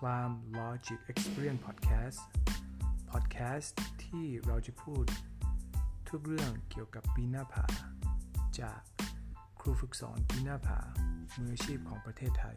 Climb Logic Experience Podcast Podcast ที่เราจะพูดทุกเรื่องเกี่ยวกับปีหน้าผา จากครูฝึกสอนปีหน้าผามืออาชีพของประเทศไทย